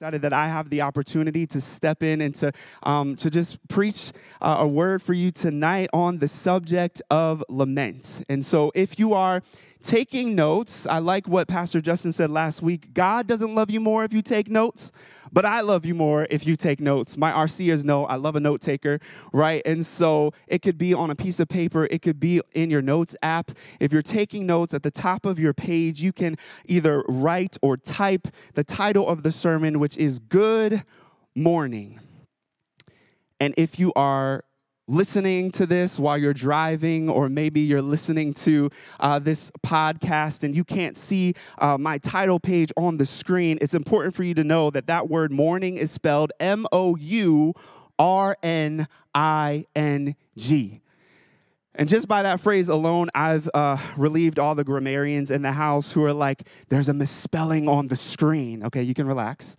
excited that I have the opportunity to step in and to, um, to just preach uh, a word for you tonight on the subject of lament. And so, if you are taking notes, I like what Pastor Justin said last week God doesn't love you more if you take notes, but I love you more if you take notes. My RCers know I love a note taker, right? And so, it could be on a piece of paper, it could be in your notes app. If you're taking notes at the top of your page, you can either write or type the title of the sermon, which is Good Morning. And if you are listening to this while you're driving, or maybe you're listening to uh, this podcast and you can't see uh, my title page on the screen, it's important for you to know that that word morning is spelled M O U R N I N G. And just by that phrase alone, I've uh, relieved all the grammarians in the house who are like, there's a misspelling on the screen. Okay, you can relax.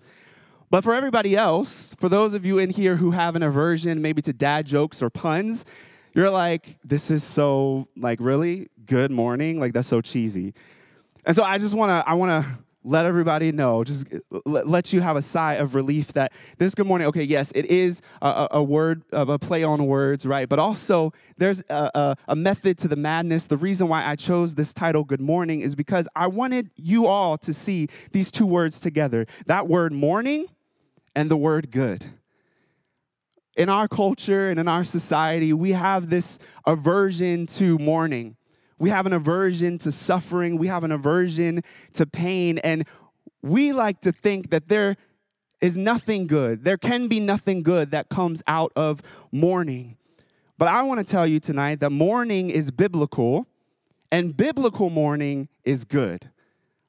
But for everybody else, for those of you in here who have an aversion maybe to dad jokes or puns, you're like, this is so, like, really? Good morning? Like, that's so cheesy. And so I just wanna, I wanna let everybody know, just let you have a sigh of relief that this good morning, okay, yes, it is a, a word of a play on words, right? But also there's a, a, a, method to the madness. The reason why I chose this title, Good Morning, is because I wanted you all to see these two words together. That word morning and the word good. In our culture and in our society, we have this aversion to mourning. We have an aversion to suffering. We have an aversion to pain. And we like to think that there is nothing good. There can be nothing good that comes out of mourning. But I want to tell you tonight that mourning is biblical and biblical mourning is good.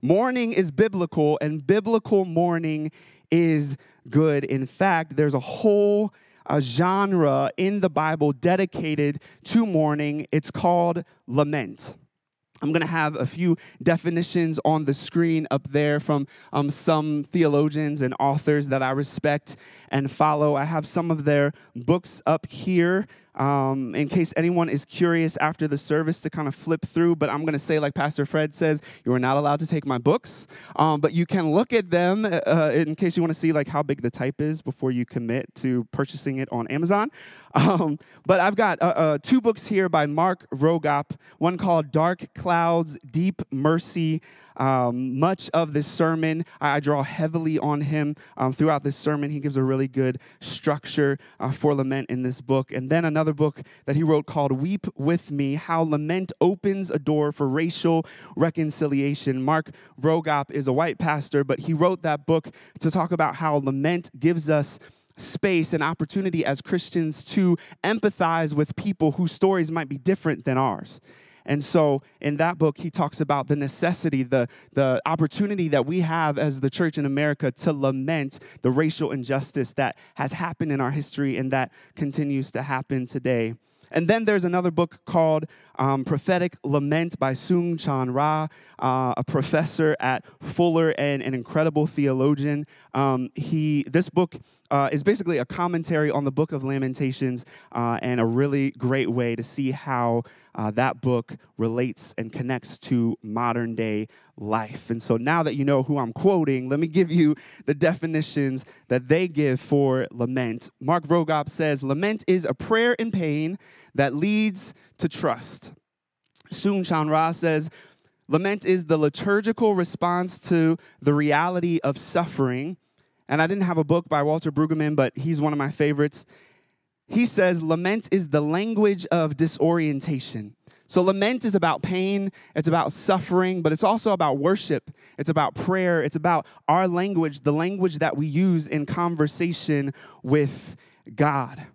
Mourning is biblical and biblical mourning is good. In fact, there's a whole a genre in the Bible dedicated to mourning. It's called lament. I'm going to have a few definitions on the screen up there from um, some theologians and authors that I respect and follow. I have some of their books up here um, in case anyone is curious after the service to kind of flip through. But I'm going to say, like Pastor Fred says, you are not allowed to take my books, um, but you can look at them uh, in case you want to see like how big the type is before you commit to purchasing it on Amazon. Um, but I've got uh, uh, two books here by Mark Vroegop, one called Dark Clouds, Deep Mercy. Um, much of this sermon, I, I draw heavily on him um, throughout this sermon. He gives a really good structure uh, for lament in this book. And then another book that he wrote called Weep With Me How Lament Opens a Door for Racial Reconciliation. Mark Vroegop is a white pastor, but he wrote that book to talk about how lament gives us space and opportunity as Christians to empathize with people whose stories might be different than ours. And so in that book, he talks about the necessity, the, the opportunity that we have as the church in America to lament the racial injustice that has happened in our history and that continues to happen today. And then there's another book called um, Prophetic Lament by Soong-Chan Rah, uh, a professor at Fuller and an incredible theologian. Um, he, this book uh, is basically a commentary on the book of Lamentations uh, and a really great way to see how uh, that book relates and connects to modern day life. And so now that you know who I'm quoting, let me give you the definitions that they give for lament. Mark Vroegop says lament is a prayer in pain that leads to trust. Soong-Chan Rah says, Lament is the liturgical response to the reality of suffering. And I didn't have a book by Walter Brueggemann, but he's one of my favorites. He says, Lament is the language of disorientation. So, lament is about pain, it's about suffering, but it's also about worship. It's about prayer. It's about our language, the language that we use in conversation with God.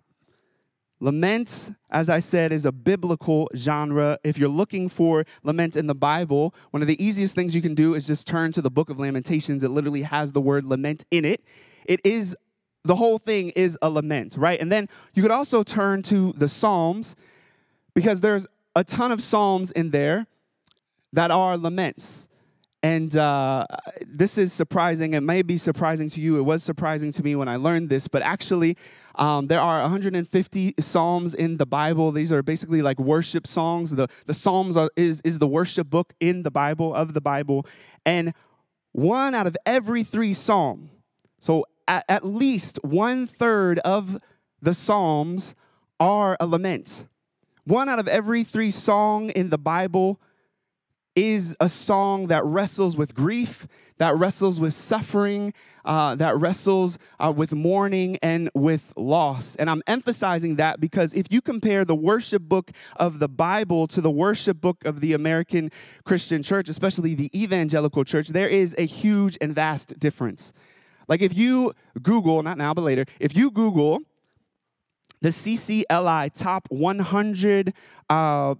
Lament, as I said, is a biblical genre. If you're looking for lament in the Bible, one of the easiest things you can do is just turn to the book of Lamentations. It literally has the word lament in it. It is, the whole thing is a lament, right? And then you could also turn to the Psalms because there's a ton of Psalms in there that are laments. And uh, this is surprising. It may be surprising to you. It was surprising to me when I learned this, but actually, um, there are 150 psalms in the Bible. These are basically like worship songs. The, the Psalms are, is, is the worship book in the Bible, of the Bible. And one out of every three psalm So at, at least one third of the Psalms are a lament. One out of every three song in the Bible is a song that wrestles with grief, that wrestles with suffering, uh, that wrestles uh, with mourning and with loss. And I'm emphasizing that because if you compare the worship book of the Bible to the worship book of the American Christian church, especially the evangelical church, there is a huge and vast difference. Like if you Google, not now, but later, if you Google the CCLI top 100 uh,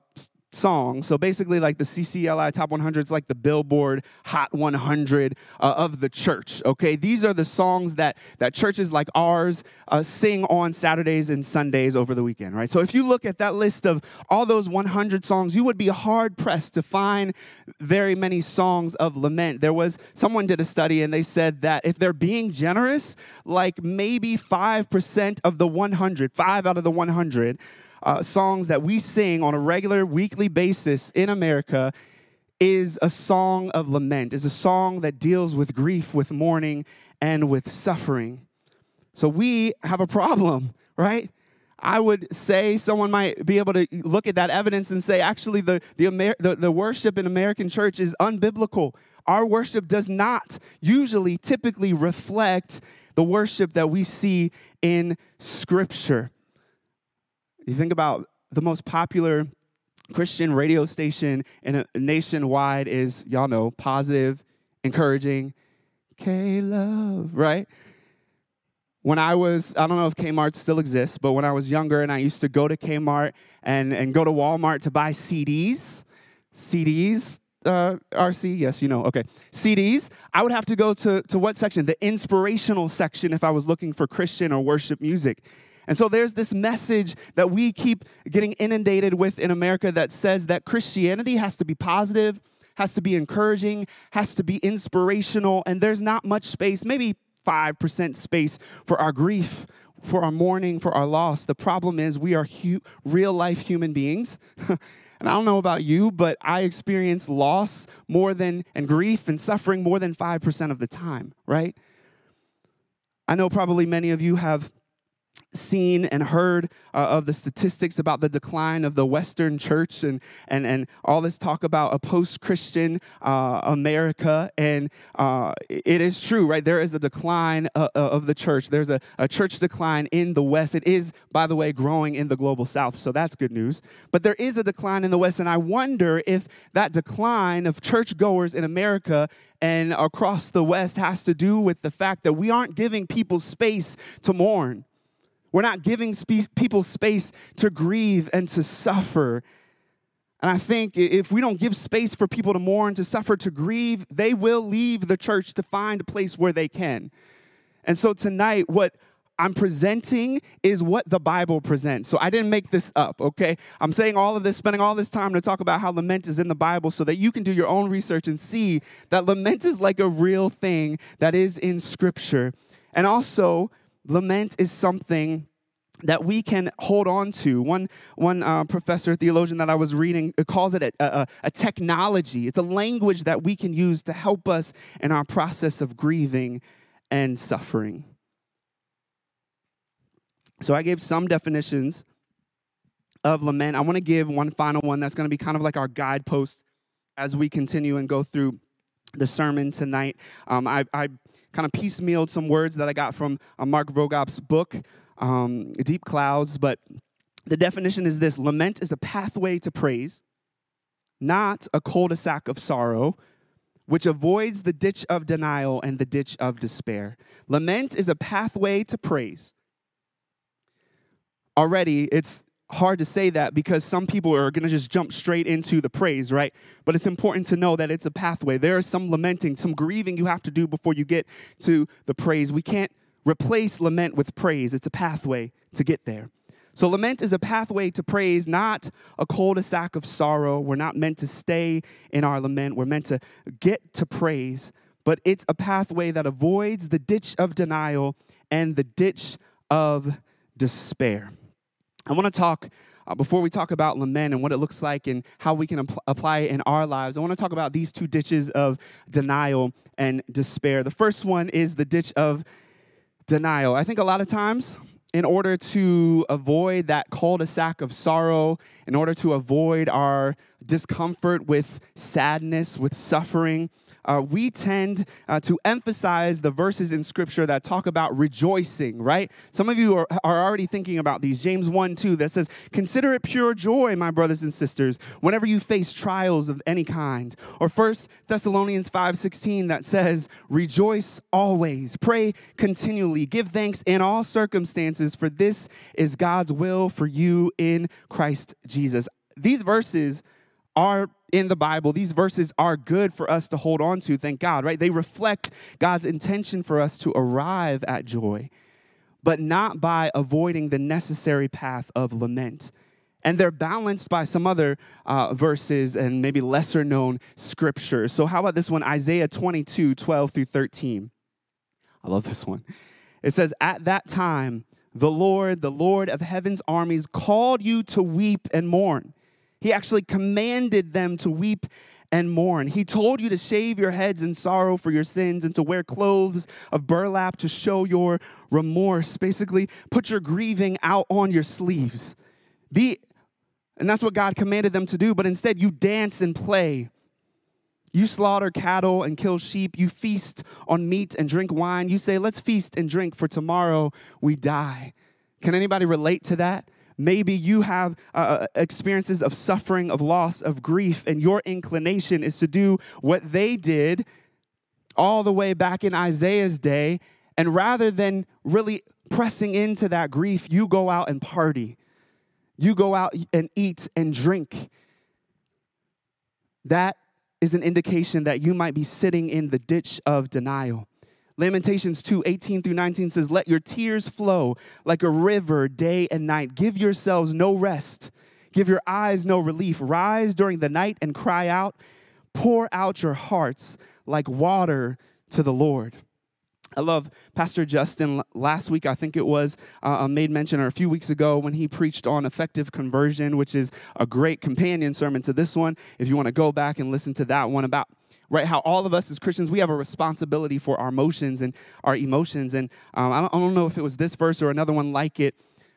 song. So basically, like the CCLI Top 100 is like the Billboard Hot 100 uh, of the church. Okay, these are the songs that that churches like ours uh, sing on Saturdays and Sundays over the weekend, right? So if you look at that list of all those 100 songs, you would be hard pressed to find very many songs of lament. There was someone did a study and they said that if they're being generous, like maybe five percent of the 100, five out of the 100 uh, songs that we sing on a regular weekly basis in America is a song of lament, is a song that deals with grief, with mourning, and with suffering. So we have a problem, right? I would say someone might be able to look at that evidence and say, actually, the, the, Amer- the, the worship in American church is unbiblical. Our worship does not usually, typically reflect the worship that we see in Scripture. You think about the most popular Christian radio station in a, nationwide is, y'all know, positive, encouraging, K Love, right? When I was, I don't know if Kmart still exists, but when I was younger and I used to go to Kmart and, and go to Walmart to buy CDs, CDs, uh, RC, yes, you know, okay. CDs, I would have to go to, to what section? The inspirational section if I was looking for Christian or worship music. And so there's this message that we keep getting inundated with in America that says that Christianity has to be positive, has to be encouraging, has to be inspirational, and there's not much space, maybe 5% space for our grief, for our mourning, for our loss. The problem is we are hu- real life human beings. and I don't know about you, but I experience loss more than, and grief and suffering more than 5% of the time, right? I know probably many of you have seen and heard uh, of the statistics about the decline of the Western church and, and, and all this talk about a post Christian uh, America. And uh, it is true, right? There is a decline uh, uh, of the church. There's a, a church decline in the West. It is, by the way, growing in the global South. So that's good news. But there is a decline in the West. And I wonder if that decline of churchgoers in America and across the West has to do with the fact that we aren't giving people space to mourn. We're not giving spe- people space to grieve and to suffer. And I think if we don't give space for people to mourn, to suffer, to grieve, they will leave the church to find a place where they can. And so tonight, what I'm presenting is what the Bible presents. So I didn't make this up, okay? I'm saying all of this, spending all this time to talk about how lament is in the Bible so that you can do your own research and see that lament is like a real thing that is in Scripture. And also, lament is something that we can hold on to. One, one uh, professor, theologian that I was reading uh, calls it a, a, a, technology. It's a language that we can use to help us in our process of grieving and suffering. So I gave some definitions of lament. I want to give one final one that's going to be kind of like our guidepost as we continue and go through the sermon tonight. Um, I, I kind of piecemealed some words that I got from uh, Mark Vroegop's book, um, Deep Clouds, but the definition is this lament is a pathway to praise, not a cul de sac of sorrow, which avoids the ditch of denial and the ditch of despair. Lament is a pathway to praise. Already, it's hard to say that because some people are going to just jump straight into the praise, right? But it's important to know that it's a pathway. There is some lamenting, some grieving you have to do before you get to the praise. We can't replace lament with praise, it's a pathway to get there. So, lament is a pathway to praise, not a cul de sac of sorrow. We're not meant to stay in our lament, we're meant to get to praise, but it's a pathway that avoids the ditch of denial and the ditch of despair. I want to talk, uh, before we talk about lament and what it looks like and how we can apl- apply it in our lives, I want to talk about these two ditches of denial and despair. The first one is the ditch of denial. I think a lot of times, in order to avoid that cul de sac of sorrow, in order to avoid our discomfort with sadness, with suffering, uh, we tend uh, to emphasize the verses in Scripture that talk about rejoicing, right? Some of you are, are already thinking about these. James 1 2 that says, Consider it pure joy, my brothers and sisters, whenever you face trials of any kind. Or 1 Thessalonians 5 16 that says, Rejoice always, pray continually, give thanks in all circumstances, for this is God's will for you in Christ Jesus. These verses are in the Bible. These verses are good for us to hold on to, thank God, right? They reflect God's intention for us to arrive at joy, but not by avoiding the necessary path of lament. And they're balanced by some other uh, verses and maybe lesser known scriptures. So, how about this one? Isaiah 22, 12 through 13. I love this one. It says, At that time, the Lord, the Lord of heaven's armies, called you to weep and mourn. He actually commanded them to weep and mourn. He told you to shave your heads in sorrow for your sins and to wear clothes of burlap to show your remorse. Basically, put your grieving out on your sleeves. Be and that's what God commanded them to do, but instead you dance and play. You slaughter cattle and kill sheep. You feast on meat and drink wine. You say, "Let's feast and drink for tomorrow we die." Can anybody relate to that? Maybe you have uh, uh, experiences of suffering, of loss, of grief, and your inclination is to do what they did all the way back in Isaiah's day. And rather than really pressing into that grief, you go out and party. You go out and eat and drink. That is an indication that you might be sitting in the ditch of denial. Lamentations 2 18 through 19 says, Let your tears flow like a river day and night. Give yourselves no rest. Give your eyes no relief. Rise during the night and cry out. Pour out your hearts like water to the Lord. I love Pastor Justin. Last week, I think it was, uh, made mention, or a few weeks ago, when he preached on effective conversion, which is a great companion sermon to this one. If you want to go back and listen to that one about right? How all of us as Christians, we have a responsibility for our emotions and our emotions. And um, I, don't, I, don't, know if it was this verse or another one like it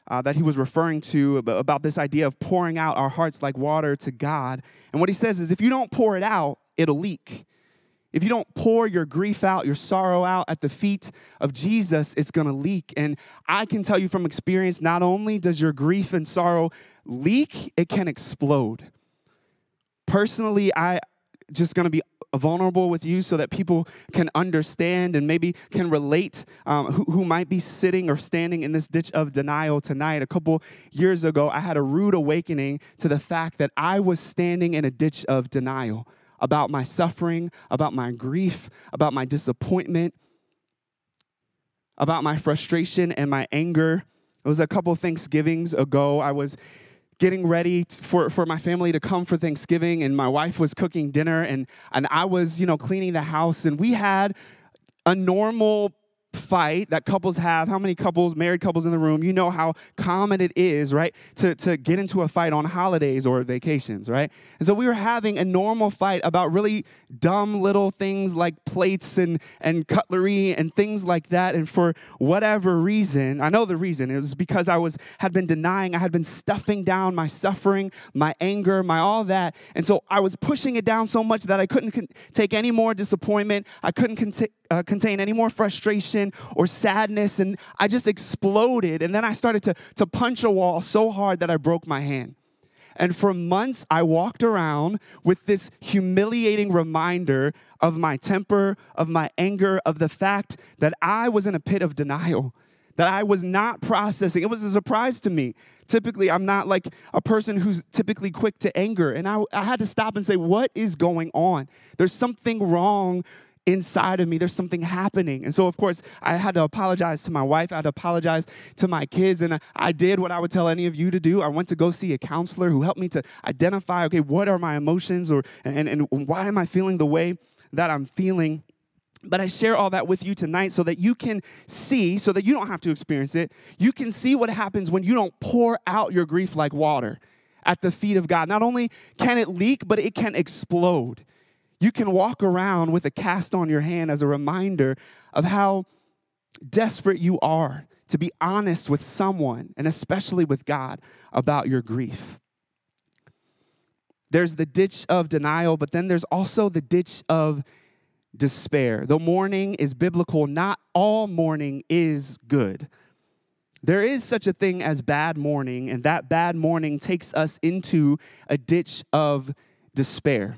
uh, that he was referring to about this idea of pouring out our hearts like water to God. And what he says is if you don't pour it out, it'll leak. If you don't pour your grief out, your sorrow out at the feet of Jesus, it's gonna leak. And I can tell you from experience, not only does your grief and sorrow leak, it can explode. Personally, I just gonna be vulnerable with you so that people can understand and maybe can relate um, who, who might be sitting or standing in this ditch of denial tonight. A couple years ago, I had a rude awakening to the fact that I was standing in a ditch of denial about my suffering, about my grief, about my disappointment, about my frustration and my anger. It was a couple Thanksgivings ago. I was getting ready for, for my family to come for Thanksgiving, and my wife was cooking dinner, and, and I was, you know, cleaning the house, and we had a normal fight that couples have. How many couples, married couples in the room, you know how common it is, right, to, to get into a fight on holidays or vacations, right? And so we were having a normal fight about really dumb little things like plates and, and cutlery and things like that. And for whatever reason, I know the reason, it was because I was had been denying, I had been stuffing down my suffering, my anger, my all that. And so I was pushing it down so much that I couldn't con- take any more disappointment. I couldn't con- uh, contain any more frustration or sadness. And I just exploded. And then I started to, to punch a wall so hard that I broke my hand. And for months, I walked around with this humiliating reminder of my temper, of my anger, of the fact that I was in a pit of denial, that I was not processing. It was a surprise to me. Typically, I'm not like a person who's typically quick to anger. And I, I had to stop and say, What is going on? There's something wrong inside of me. There's something happening. And so, of course, I had to apologize to my wife. I had to apologize to my kids. And I did what I would tell any of you to do. I went to go see a counselor who helped me to identify, okay, what are my emotions or and, and why am I feeling the way that I'm feeling? But I share all that with you tonight so that you can see, so that you don't have to experience it. You can see what happens when you don't pour out your grief like water at the feet of God. Not only can it leak, but it can explode. You can walk around with a cast on your hand as a reminder of how desperate you are to be honest with someone, and especially with God, about your grief. There's the ditch of denial, but then there's also the ditch of despair. The mourning is biblical, not all mourning is good. There is such a thing as bad mourning, and that bad mourning takes us into a ditch of despair.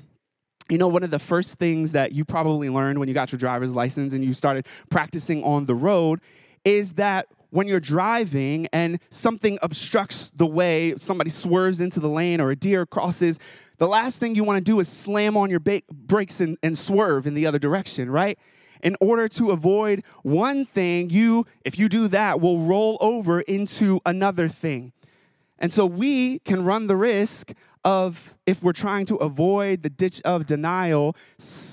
You know, one of the first things that you probably learned when you got your driver's license and you started practicing on the road is that when you're driving and something obstructs the way, somebody swerves into the lane or a deer crosses, the last thing you want to do is slam on your ba- brakes and, and swerve in the other direction, right? In order to avoid one thing, you, if you do that, will roll over into another thing. And so we can run the risk of, if we're trying to avoid the ditch of denial,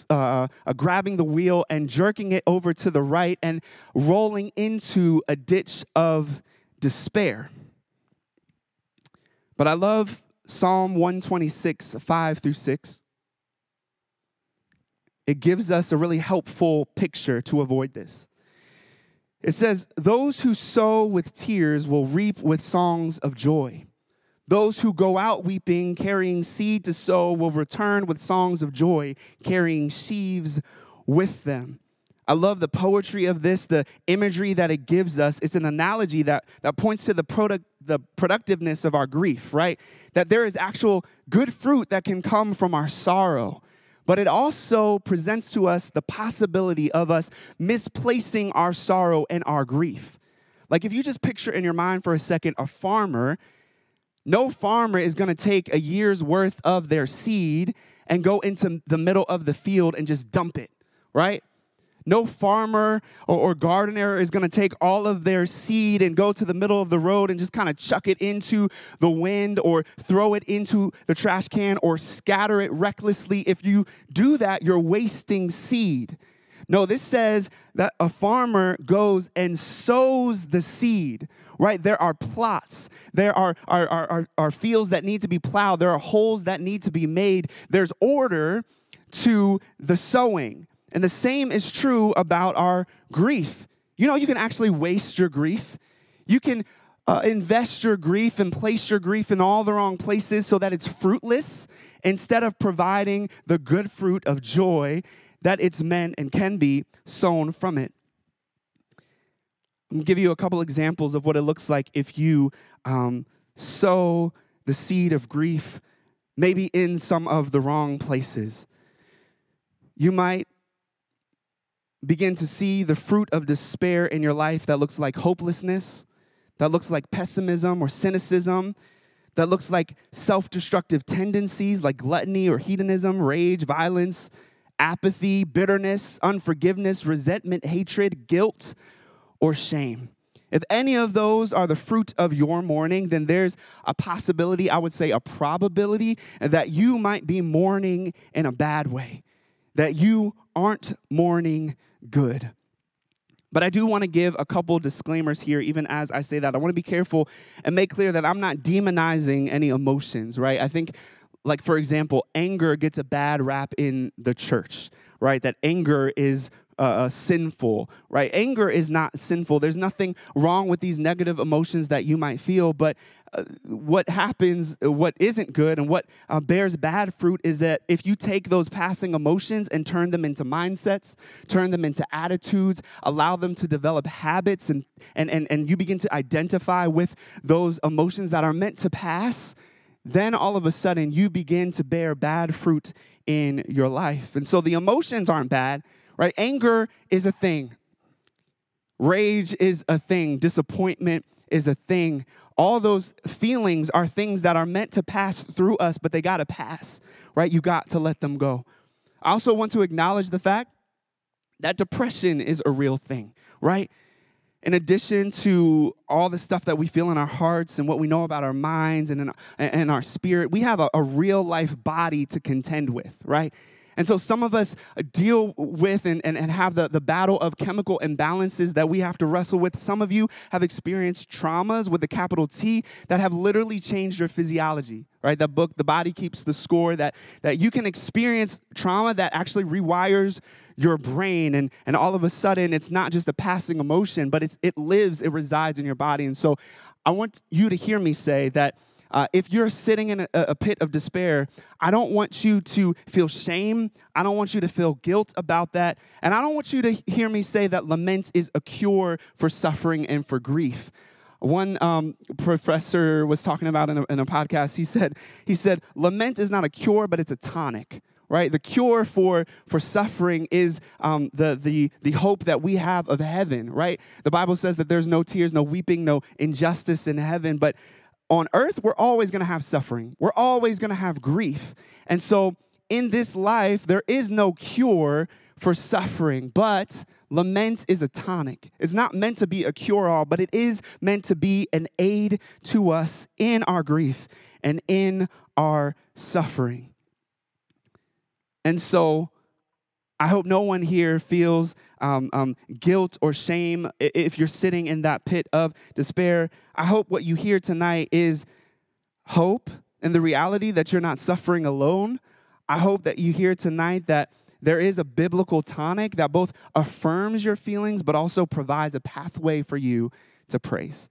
uh, uh, grabbing the wheel and jerking it over to the right and rolling into a ditch of despair. But I love Psalm 126, 5 through 6. It gives us a really helpful picture to avoid this. It says, Those who sow with tears will reap with songs of joy. Those who go out weeping, carrying seed to sow, will return with songs of joy, carrying sheaves with them. I love the poetry of this, the imagery that it gives us. It's an analogy that, that points to the, product, the productiveness of our grief, right? That there is actual good fruit that can come from our sorrow. But it also presents to us the possibility of us misplacing our sorrow and our grief. Like if you just picture in your mind for a second a farmer, no farmer is going to take a year's worth of their seed and go into the middle of the field and just dump it, right? No farmer or, or gardener is going to take all of their seed and go to the middle of the road and just kind of chuck it into the wind or throw it into the trash can or scatter it recklessly. If you do that, you're wasting seed. No, this says that a farmer goes and sows the seed, right? There are plots, there are, are, are, are, fields that need to be plowed, there are holes that need to be made, there's order to the sowing. And the same is true about our grief. You know, you can actually waste your grief. You can uh, invest your grief and place your grief in all the wrong places so that it's fruitless instead of providing the good fruit of joy that it's meant and can be sown from it. I'm gonna give you a couple examples of what it looks like if you um, sow the seed of grief, maybe in some of the wrong places. You might begin to see the fruit of despair in your life that looks like hopelessness, that looks like pessimism or cynicism, that looks like self destructive tendencies like gluttony or hedonism, rage, violence, apathy, bitterness, unforgiveness, resentment, hatred, guilt, or shame. If any of those are the fruit of your mourning, then there's a possibility, I would say a probability, that you might be mourning in a bad way, that you aren't mourning good. But I do want to give a couple disclaimers here, even as I say that. I want to be careful and make clear that I'm not demonizing any emotions, right? I think, like, for example, anger gets a bad rap in the church, right? That anger is uh, uh, sinful, right? Anger is not sinful. There's nothing wrong with these negative emotions that you might feel, but uh, what happens, what isn't good, and what uh, bears bad fruit is that if you take those passing emotions and turn them into mindsets, turn them into attitudes, allow them to develop habits, and, and, and, and you begin to identify with those emotions that are meant to pass, then all of a sudden you begin to bear bad fruit in your life. And so the emotions aren't bad, right? Anger is a thing, rage is a thing, disappointment is a thing. All those feelings are things that are meant to pass through us, but they got to pass, right? You got to let them go. I also want to acknowledge the fact that depression is a real thing, right? in addition to all the stuff that we feel in our hearts and what we know about our minds and, in, and our spirit, we have a, a real life body to contend with, right? And so some of us deal with and, and, and have the, the battle of chemical imbalances that we have to wrestle with. Some of you have experienced traumas with a capital T that have literally changed your physiology, right? That book, The Body Keeps the Score, that, that you can experience trauma that actually rewires your brain and, and all of a sudden it's not just a passing emotion, but it's, it lives, it resides in your body. And so I want you to hear me say that uh, if you're sitting in a, a, pit of despair, I don't want you to feel shame. I don't want you to feel guilt about that. And I don't want you to hear me say that lament is a cure for suffering and for grief. One um, professor was talking about in a, in a podcast. He said, he said, lament is not a cure, but it's a tonic right? The cure for, for suffering is um, the, the, the hope that we have of heaven, right? The Bible says that there's no tears, no weeping, no injustice in heaven, but on earth, we're always gonna have suffering. We're always gonna have grief. And so in this life, there is no cure for suffering, but lament is a tonic. It's not meant to be a cure all, but it is meant to be an aid to us in our grief and in our suffering. And so, I hope no one here feels um, um, guilt or shame if you're sitting in that pit of despair. I hope what you hear tonight is hope and the reality that you're not suffering alone. I hope that you hear tonight that there is a biblical tonic that both affirms your feelings but also provides a pathway for you to praise.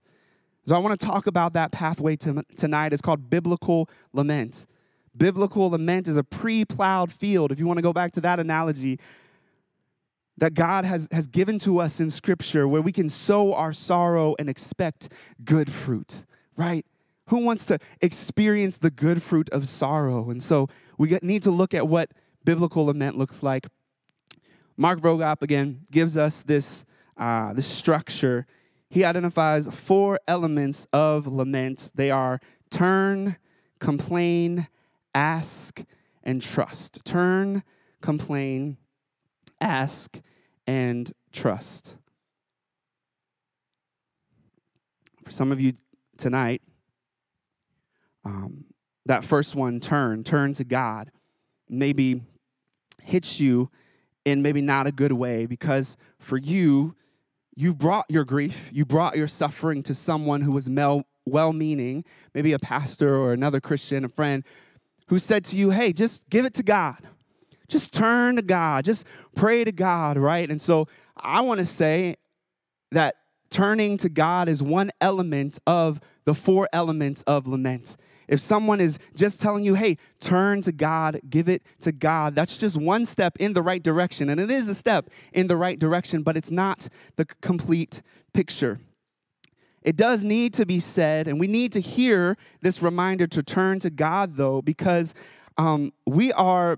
So I want to talk about that pathway to, tonight. It's called biblical lament. Biblical lament is a pre plowed field, if you want to go back to that analogy, that God has, has given to us in Scripture where we can sow our sorrow and expect good fruit, right? Who wants to experience the good fruit of sorrow? And so we get, need to look at what biblical lament looks like. Mark Vroegop, again, gives us this, uh, this structure. He identifies four elements of lament they are turn, complain, ask, and trust. Turn, complain, ask, and trust. For some of you tonight, um, that first one, turn, turn to God, maybe hits you in maybe not a good way because for you, you brought your grief, you brought your suffering to someone who was well meaning, maybe a pastor or another Christian, a friend, who said to you, hey, just give it to God. Just turn to God. Just pray to God, right? And so I want to say that turning to God is one element of the four elements of lament. If someone is just telling you, hey, turn to God, give it to God, that's just one step in the right direction. And it is a step in the right direction, but it's not the complete picture. It does need to be said, and we need to hear this reminder to turn to God, though, because um, we are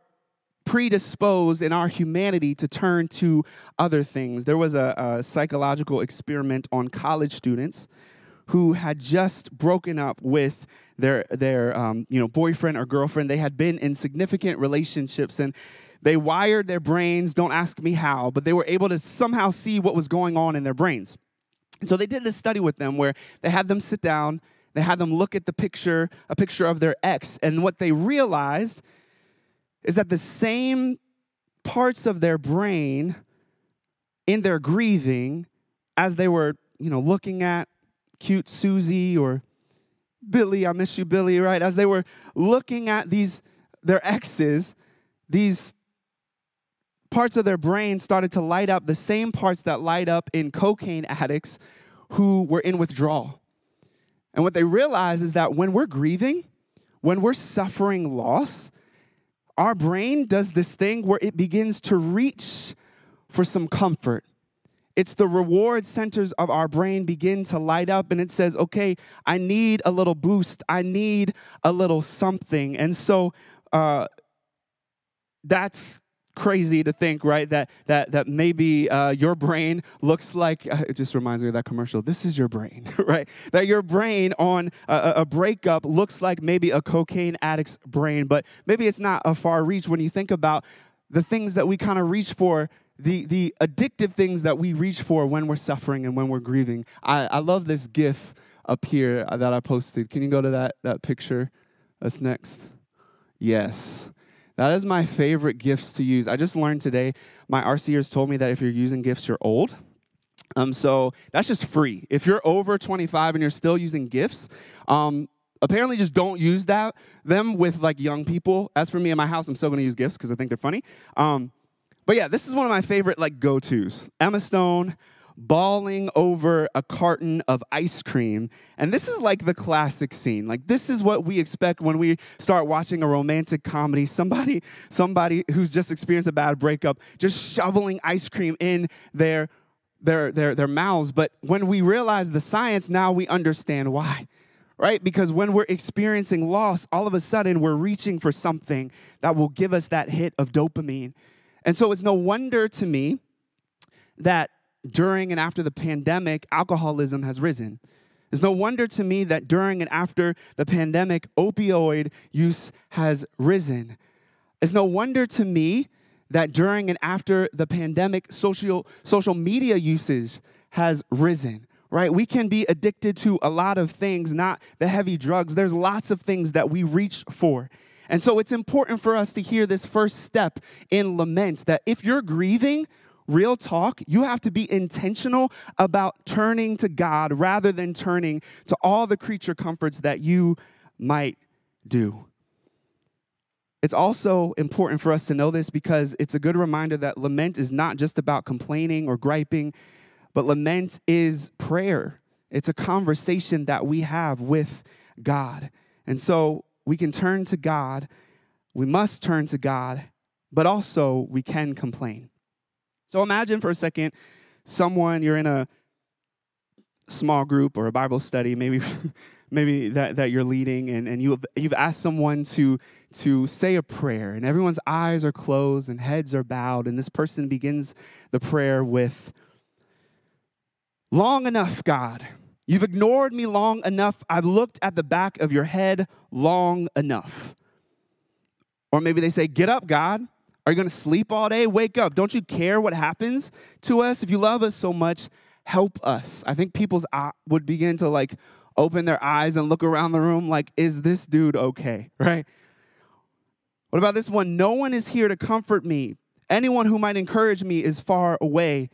predisposed in our humanity to turn to other things. There was a, a psychological experiment on college students who had just broken up with their their um, you know boyfriend or girlfriend. They had been in significant relationships and they wired their brains. Don't ask me how, but they were able to somehow see what was going on in their brains. And so they did this study with them where they had them sit down, they had them look at the picture, a picture of their ex, and what they realized is that the same parts of their brain in their grieving as they were, you know, looking at cute Susie or Billy, I miss you, Billy, right? As they were looking at these their exes, these parts of their brain started to light up, the same parts that light up in cocaine addicts who were in withdrawal. And what they realize is that when we're grieving, when we're suffering loss, our brain does this thing where it begins to reach for some comfort. It's the reward centers of our brain begin to light up and it says, okay, I need a little boost. I need a little something. And so uh, that's crazy to think, right? That that that maybe uh, your brain looks like uh, it just reminds me of that commercial. This is your brain, right? That your brain on a, a, breakup looks like maybe a cocaine addict's brain, but maybe it's not a far reach when you think about the things that we kind of reach for. The, the addictive things that we reach for when we're suffering and when we're grieving. I, I love this GIF up here that I posted. Can you go to that, that picture? That's next. Yes That is my favorite gifts to use. I just learned today, my RCers told me that if you're using gifts, you're old. Um, so that's just free. If you're over 25 and you're still using gifts, um, apparently just don't use that them with like young people. As for me in my house, I'm still gonna use gifts because I think they're funny. Um, but yeah, this is one of my favorite like go-tos. Emma Stone bawling over a carton of ice cream. And this is like the classic scene. Like this is what we expect when we start watching a romantic comedy. Somebody somebody who's just experienced a bad breakup just shoveling ice cream in their their their their mouths. But when we realize the science, now we understand why. Right? Because when we're experiencing loss, all of a sudden we're reaching for something that will give us that hit of dopamine. And so it's no wonder to me that during and after the pandemic, alcoholism has risen. It's no wonder to me that during and after the pandemic, opioid use has risen. It's no wonder to me that during and after the pandemic, social, social media usage has risen, right? We can be addicted to a lot of things, not the heavy drugs. There's lots of things that we reach for. And so it's important for us to hear this first step in lament that if you're grieving, real talk, you have to be intentional about turning to God rather than turning to all the creature comforts that you might do. It's also important for us to know this because it's a good reminder that lament is not just about complaining or griping, but lament is prayer. It's a conversation that we have with God. And so we can turn to God, we must turn to God, but also we can complain. So imagine for a second someone, you're in a small group or a Bible study, maybe. maybe that, that you're leading and, and you've, you've asked someone to, to say a prayer and everyone's eyes are closed and heads are bowed and this person begins the prayer with long enough god. You've ignored me long enough. I've looked at the back of your head long enough. Or maybe they say get up god are you going to sleep all day? Wake up. Don't you care what happens to us? If you love us so much, help us. I think people's would begin to like open their eyes and look around the room like, is this dude okay? Right? What about this one? No one is here to comfort me. Anyone who might encourage me is far away.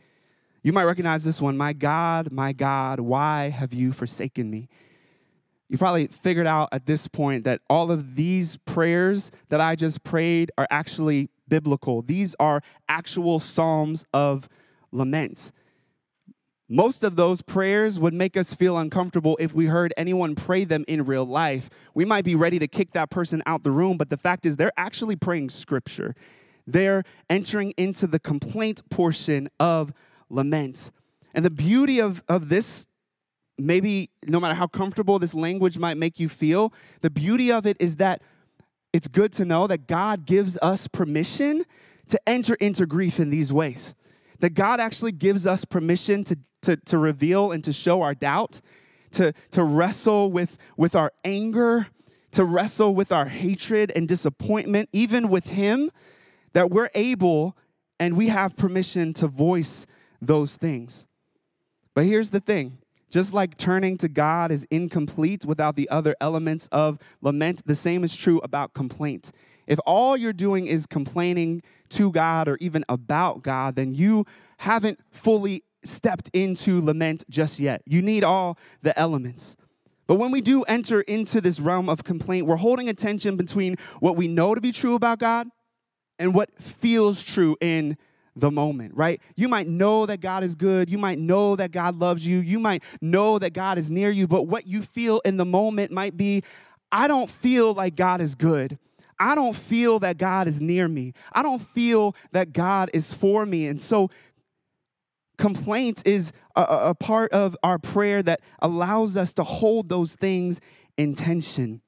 You might recognize this one. My God, my God, why have you forsaken me? You probably figured out at this point that all of these prayers that I just prayed are actually biblical. These are actual psalms of lament. Most of those prayers would make us feel uncomfortable if we heard anyone pray them in real life. We might be ready to kick that person out the room, but the fact is, they're actually praying scripture. They're entering into the complaint portion of lament. And the beauty of, of this, maybe no matter how comfortable this language might make you feel, the beauty of it is that it's good to know that God gives us permission to enter into grief in these ways. That God actually gives us permission to, to, to reveal and to show our doubt, to, to wrestle with, with our anger, to wrestle with our hatred and disappointment, even with Him, that we're able and we have permission to voice those things. But here's the thing just like turning to God is incomplete without the other elements of lament, the same is true about complaint. If all you're doing is complaining to God or even about God, then you haven't fully stepped into lament just yet. You need all the elements. But when we do enter into this realm of complaint, we're holding a tension between what we know to be true about God and what feels true in the moment, right? You might know that God is good. You might know that God loves you. You might know that God is near you, but what you feel in the moment might be, I don't feel like God is good. I don't feel that God is near me. I don't feel that God is for me. And so, complaint is a, a part of our prayer that allows us to hold those things in tension.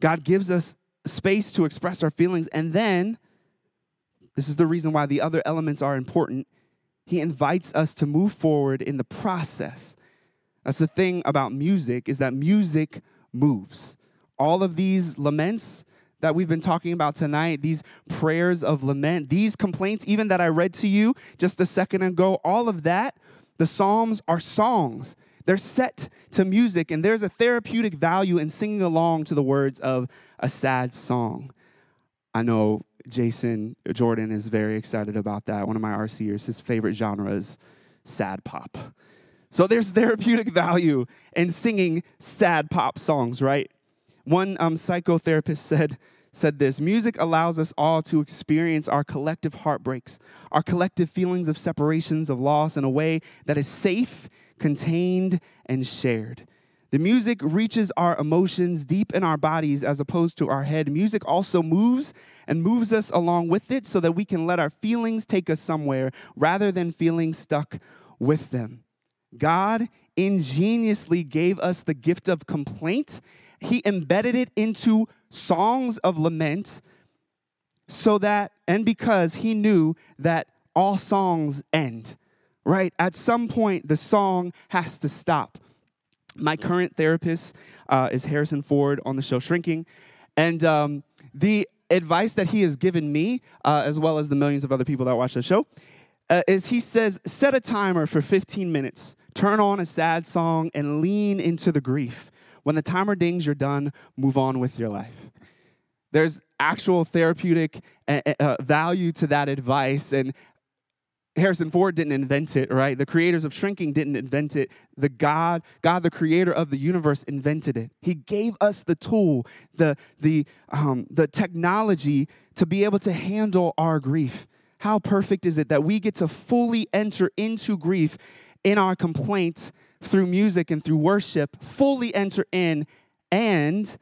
God gives us space to express our feelings, and then this is the reason why the other elements are important. He invites us to move forward in the process. That's the thing about music is that music moves. All of these laments that we've been talking about tonight, these prayers of lament, these complaints even that I read to you just a second ago, all of that, the psalms are songs. they're set to music, and there's a therapeutic value in singing along to the words of a sad song. I know Jason Jordan is very excited about that. One of my RCers, his favorite genre is sad pop. So there's therapeutic value in singing sad pop songs, right? One um, psychotherapist said, said this music allows us all to experience our collective heartbreaks, our collective feelings of separations, of loss in a way that is safe, contained, and shared. The music reaches our emotions deep in our bodies as opposed to our head. Music also moves and moves us along with it so that we can let our feelings take us somewhere rather than feeling stuck with them. God ingeniously gave us the gift of complaint. He embedded it into songs of lament so that, and because He knew that all songs end, right? At some point, the song has to stop. My current therapist uh, is Harrison Ford on the show Shrinking. And um, the advice that he has given me, uh, as well as the millions of other people that watch the show, uh, is he says, set a timer for 15 minutes, turn on a sad song, and lean into the grief. When the timer dings, you're done, move on with your life. There's actual therapeutic uh, uh, value to that advice. And Harrison Ford didn't invent it, right? The creators of shrinking didn't invent it. The God, God, the creator of the universe, invented it. He gave us the tool, the, the, um, the technology to be able to handle our grief. How perfect is it that we get to fully enter into grief in our complaints through music and through worship, fully enter in and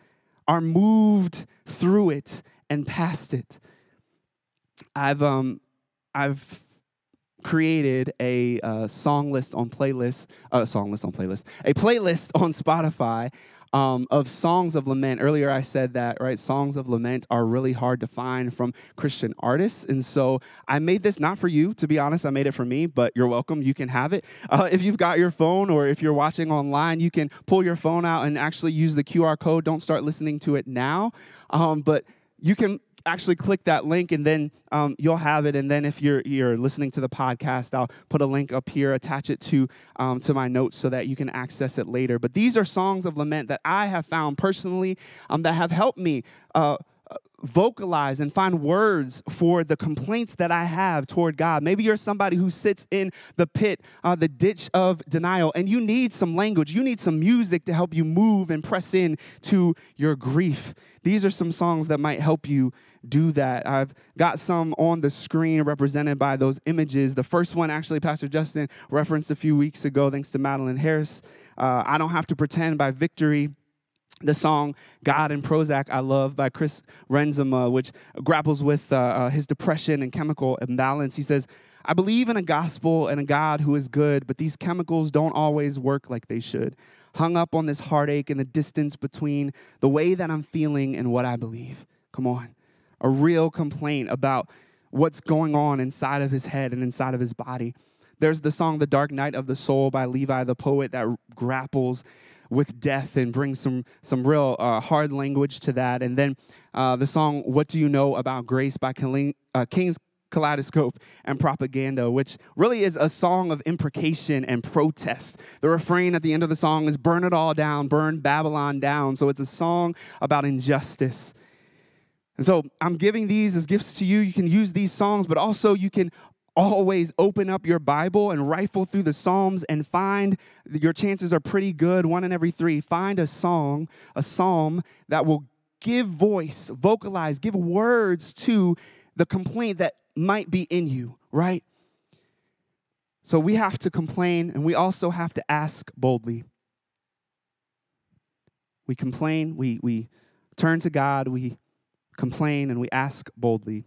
are moved through it and past it. I've um I've created a uh, song list on playlist, uh, song list on playlist, a playlist on Spotify um, of songs of lament. Earlier, I said that right, songs of lament are really hard to find from Christian artists, and so I made this not for you. To be honest, I made it for me, but you're welcome. You can have it uh, if you've got your phone, or if you're watching online, you can pull your phone out and actually use the QR code. Don't start listening to it now, um, but you can actually click that link and then um, you'll have it. And then if you're, you're listening to the podcast, I'll put a link up here, attach it to, um, to my notes so that you can access it later. But these are songs of lament that I have found personally um, that have helped me. Uh, vocalize and find words for the complaints that I have toward God. Maybe you're somebody who sits in the pit, uh, the ditch of denial, and you need some language. You need some music to help you move and press in to your grief. These are some songs that might help you do that. I've got some on the screen represented by those images. The first one, actually, Pastor Justin referenced a few weeks ago, thanks to Madeline Harris. Uh, I Don't Have to Pretend by Victory the song God and Prozac I Love by Chris Renzema, which grapples with uh, uh, his depression and chemical imbalance. He says, I believe in a gospel and a God who is good, but these chemicals don't always work like they should. Hung up on this heartache and the distance between the way that I'm feeling and what I believe. Come on. A real complaint about what's going on inside of his head and inside of his body. There's the song The Dark Night of the Soul by Levi the poet that grapples with death and brings some some real uh, hard language to that. And then uh, the song "What Do You Know About Grace" by uh, King's Kaleidoscope and Propaganda, which really is a song of imprecation and protest. The refrain at the end of the song is "Burn it all down, burn Babylon down." So it's a song about injustice. And so I'm giving these as gifts to you. You can use these songs, but also you can always open up your Bible and rifle through the Psalms and find your chances are pretty good, one in every three. Find a song, a psalm that will give voice, vocalize, give words to the complaint that might be in you, right? So we have to complain and we also have to ask boldly. We complain, we, we turn to God, we complain, and we ask boldly.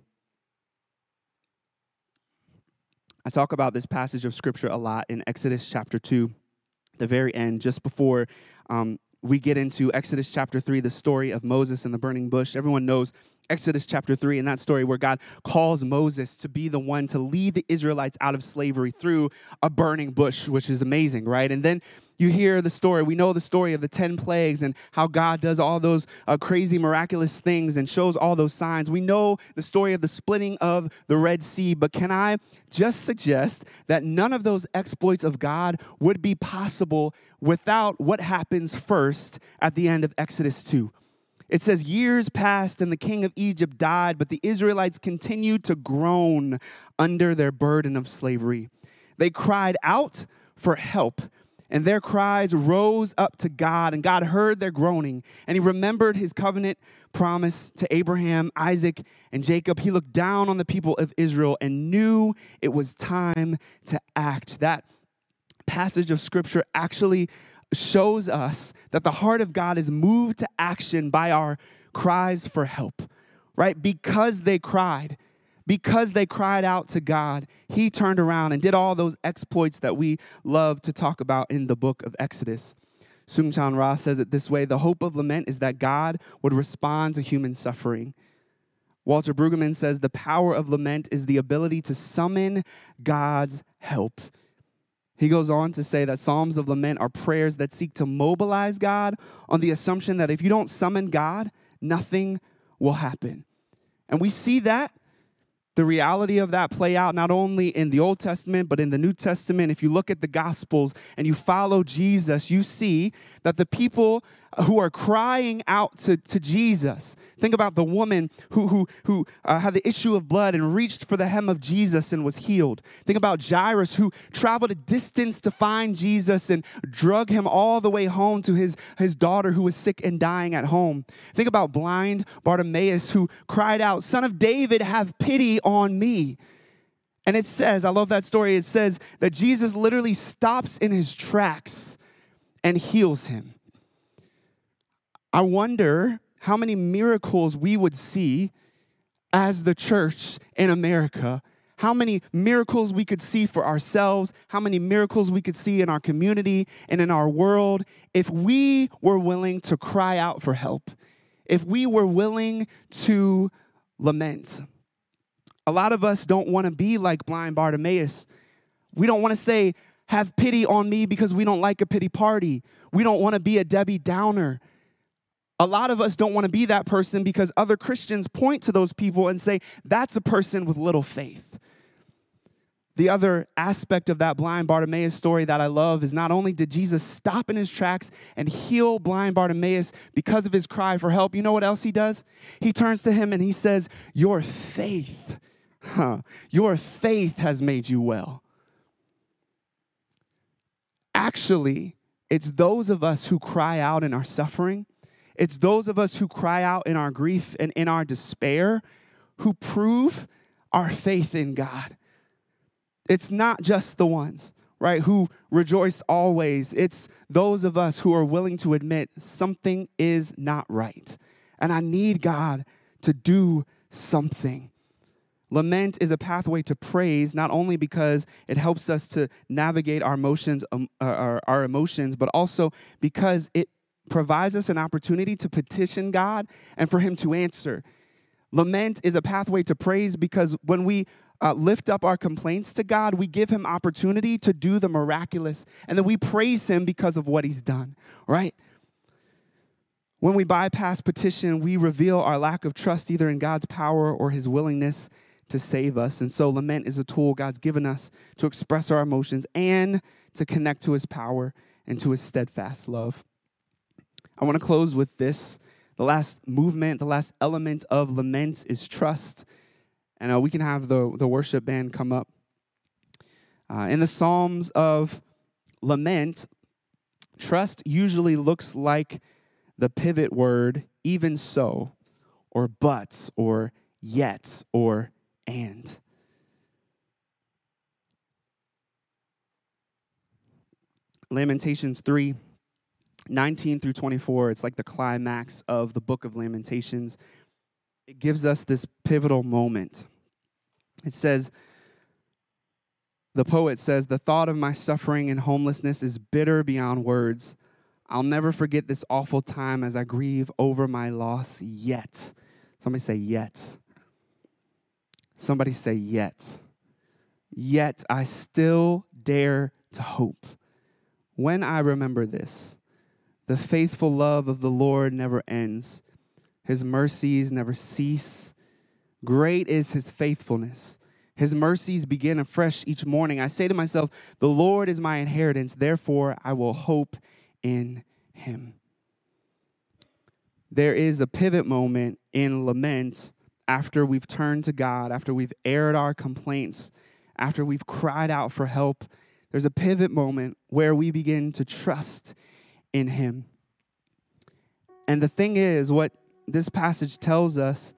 I talk about this passage of scripture a lot in Exodus chapter 2, the very end, just before um, we get into Exodus chapter 3, the story of Moses and the burning bush. Everyone knows Exodus chapter 3 and that story where God calls Moses to be the one to lead the Israelites out of slavery through a burning bush, which is amazing, right? And then you hear the story. We know the story of the 10 plagues and how God does all those uh, crazy, miraculous things and shows all those signs. We know the story of the splitting of the Red Sea. But can I just suggest that none of those exploits of God would be possible without what happens first at the end of Exodus 2? It says, Years passed and the king of Egypt died, but the Israelites continued to groan under their burden of slavery. They cried out for help, and their cries rose up to God, and God heard their groaning, and he remembered his covenant promise to Abraham, Isaac, and Jacob. He looked down on the people of Israel and knew it was time to act. That passage of scripture actually shows us that the heart of God is moved to action by our cries for help, right? Because they cried because they cried out to God, he turned around and did all those exploits that we love to talk about in the book of Exodus. Soong-Chan Rah says it this way The hope of lament is that God would respond to human suffering. Walter Brueggemann says the power of lament is the ability to summon God's help. He goes on to say that Psalms of lament are prayers that seek to mobilize God on the assumption that if you don't summon God, nothing will happen. And we see that the reality of that play out not only in the Old Testament, but in the New Testament. If you look at the Gospels and you follow Jesus, you see that the people who are crying out to, to Jesus, think about the woman who, who, who uh, had the issue of blood and reached for the hem of Jesus and was healed. Think about Jairus who traveled a distance to find Jesus and drug him all the way home to his, his daughter who was sick and dying at home. Think about blind Bartimaeus who cried out, Son of David, have pity on me. And it says, I love that story. It says that Jesus literally stops in his tracks and heals him. I wonder how many miracles we would see as the church in America. How many miracles we could see for ourselves, how many miracles we could see in our community and in our world if we were willing to cry out for help, if we were willing to lament. A lot of us don't want to be like blind Bartimaeus. We don't want to say, Have pity on me because we don't like a pity party. We don't want to be a Debbie Downer. A lot of us don't want to be that person because other Christians point to those people and say, That's a person with little faith. The other aspect of that blind Bartimaeus story that I love is not only did Jesus stop in his tracks and heal blind Bartimaeus because of his cry for help, you know what else he does? He turns to him and he says, Your faith huh, your faith has made you well. Actually, it's those of us who cry out in our suffering, it's those of us who cry out in our grief and in our despair who prove our faith in God. It's not just the ones, right, who rejoice always. It's those of us who are willing to admit something is not right. And I need God to do something. Lament is a pathway to praise, not only because it helps us to navigate our emotions, um, uh, our, our emotions, but also because it provides us an opportunity to petition God and for Him to answer. Lament is a pathway to praise because when we uh, lift up our complaints to God, we give Him opportunity to do the miraculous, and then we praise Him because of what He's done, right? When we bypass petition, we reveal our lack of trust either in God's power or His willingness to save us. And so, lament is a tool God's given us to express our emotions and to connect to his power and to his steadfast love. I want to close with this. The last movement, the last element of lament is trust. And uh, we can have the, the worship band come up. Uh, in the Psalms of lament, trust usually looks like the pivot word, even so, or but, or yet, or and. Lamentations 3 19 through 24, it's like the climax of the book of Lamentations. It gives us this pivotal moment. It says, the poet says, The thought of my suffering and homelessness is bitter beyond words. I'll never forget this awful time as I grieve over my loss yet. Somebody say, yet. Somebody say, yet. Yet I still dare to hope. when I remember this, the faithful love of the Lord never ends, his mercies never cease. Great is his faithfulness. His mercies begin afresh each morning. I say to myself, The Lord is my inheritance, therefore I will hope in him. There is a pivot moment in lament after we've turned to God, after we've aired our complaints, after we've cried out for help. There's a pivot moment where we begin to trust in him. And the thing is, what this passage tells us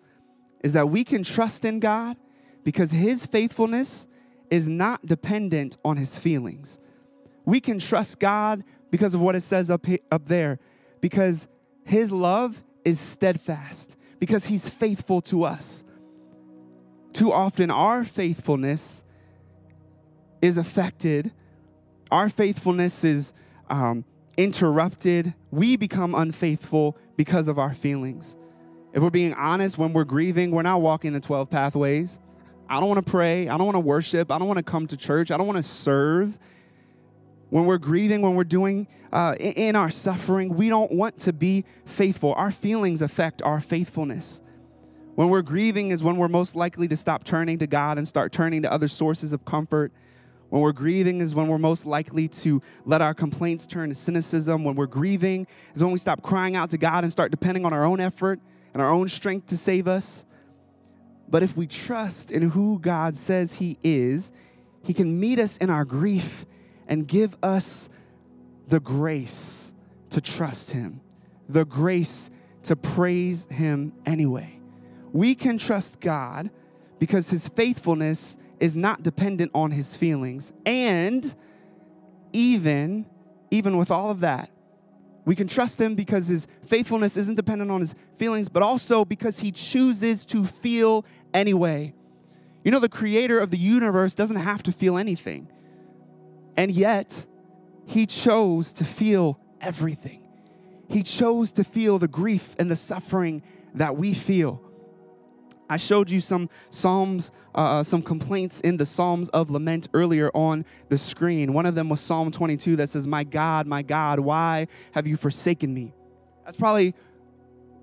is that we can trust in God because his faithfulness is not dependent on his feelings. We can trust God because of what it says up, up there, because his love is steadfast, because he's faithful to us. Too often, our faithfulness is affected, our faithfulness is um, interrupted. We become unfaithful because of our feelings. If we're being honest, when we're grieving, we're not walking the 12 pathways. I don't want to pray. I don't want to worship. I don't want to come to church. I don't want to serve. When we're grieving, when we're doing uh, in our suffering, we don't want to be faithful. Our feelings affect our faithfulness. When we're grieving is when we're most likely to stop turning to God and start turning to other sources of comfort. When we're grieving is when we're most likely to let our complaints turn to cynicism. When we're grieving is when we stop crying out to God and start depending on our own effort and our own strength to save us. But if we trust in who God says He is, He can meet us in our grief and give us the grace to trust Him, the grace to praise Him anyway. We can trust God because His faithfulness is not dependent on His feelings. And even, even with all of that, we can trust him because his faithfulness isn't dependent on his feelings, but also because he chooses to feel anyway. You know, the creator of the universe doesn't have to feel anything. And yet, he chose to feel everything. He chose to feel the grief and the suffering that we feel. I showed you some Psalms, uh, uh, some complaints in the Psalms of Lament earlier on the screen. One of them was Psalm 22 that says, My God, my God, why have you forsaken me? That's probably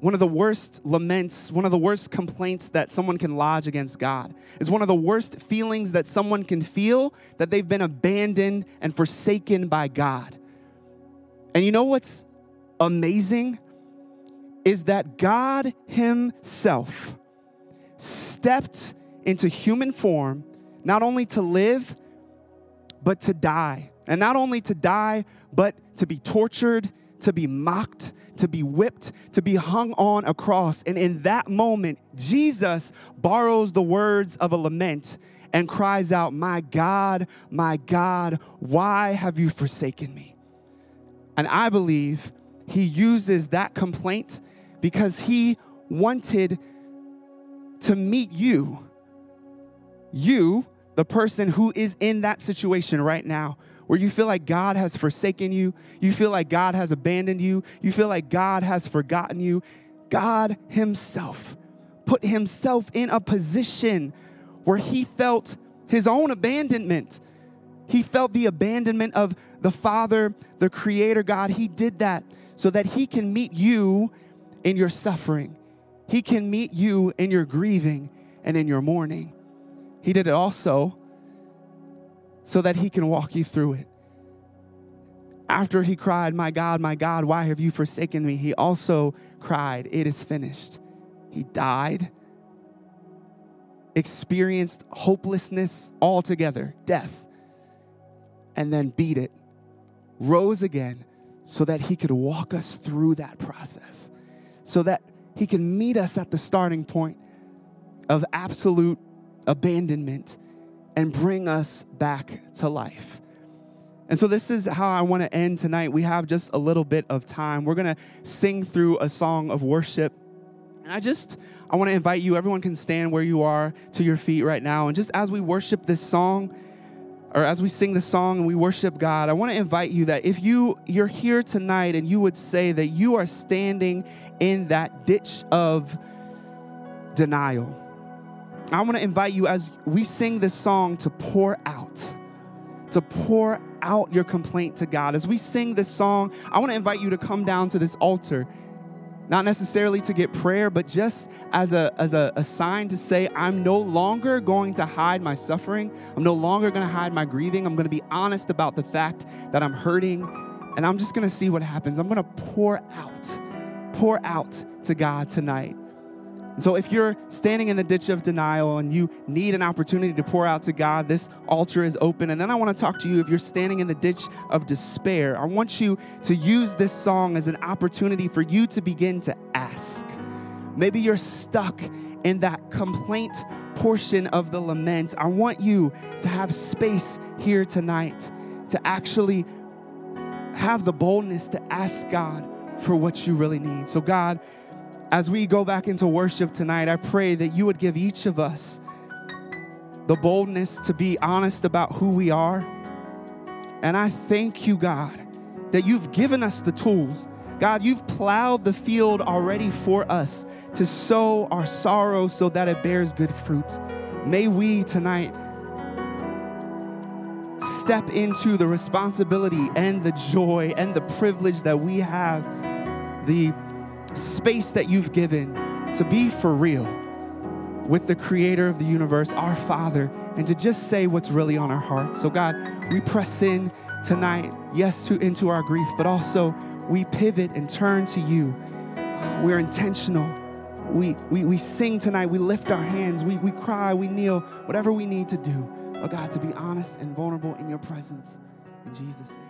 one of the worst laments, one of the worst complaints that someone can lodge against God. It's one of the worst feelings that someone can feel that they've been abandoned and forsaken by God. And you know what's amazing? Is that God Himself stepped into human form, not only to live, but to die. And not only to die, but to be tortured, to be mocked, to be whipped, to be hung on a cross. And in that moment, Jesus borrows the words of a lament and cries out, My God, my God, why have you forsaken me? And I believe he uses that complaint because he wanted to meet you. You, the person who is in that situation right now, where you feel like God has forsaken you, you feel like God has abandoned you, you feel like God has forgotten you. God Himself put Himself in a position where He felt His own abandonment. He felt the abandonment of the Father, the Creator God. He did that so that He can meet you in your suffering. He can meet you in your grieving and in your mourning. He did it also so that He can walk you through it. After he cried, My God, my God, why have you forsaken me? He also cried, It is finished. He died, experienced hopelessness altogether, death, and then beat it, rose again so that he could walk us through that process, so that he can meet us at the starting point of absolute abandonment and bring us back to life. And so, this is how I want to end tonight. We have just a little bit of time. We're going to sing through a song of worship. And I just, I want to invite you, everyone can stand where you are to your feet right now. And just as we worship this song, or as we sing the song and we worship God, I want to invite you that if you you're here tonight and you would say that you are standing in that ditch of denial. I want to invite you as we sing this song to pour out, to pour out your complaint to God. As we sing this song, I want to invite you to come down to this altar not necessarily to get prayer, but just as a, as a, a, sign to say, I'm no longer going to hide my suffering. I'm no longer going to hide my grieving. I'm going to be honest about the fact that I'm hurting, and I'm just going to see what happens. I'm going to pour out, pour out to God tonight. So if you're standing in the ditch of denial and you need an opportunity to pour out to God, this altar is open. And then I want to talk to you if you're standing in the ditch of despair. I want you to use this song as an opportunity for you to begin to ask. Maybe you're stuck in that complaint portion of the lament. I want you to have space here tonight to actually have the boldness to ask God for what you really need. So, God, as we go back into worship tonight, I pray that you would give each of us the boldness to be honest about who we are. And I thank you, God, that you've given us the tools. God, you've plowed the field already for us to sow our sorrow so that it bears good fruit. May we tonight step into the responsibility and the joy and the privilege that we have, the space that you've given to be for real with the creator of the universe, our Father, and to just say what's really on our heart. So, God, we press in tonight, yes, to, into our grief, but also we pivot and turn to you. We're intentional. We, we, we sing tonight, we lift our hands, we, we cry, we kneel, whatever we need to do. Oh God, to be honest and vulnerable in your presence. In Jesus' name.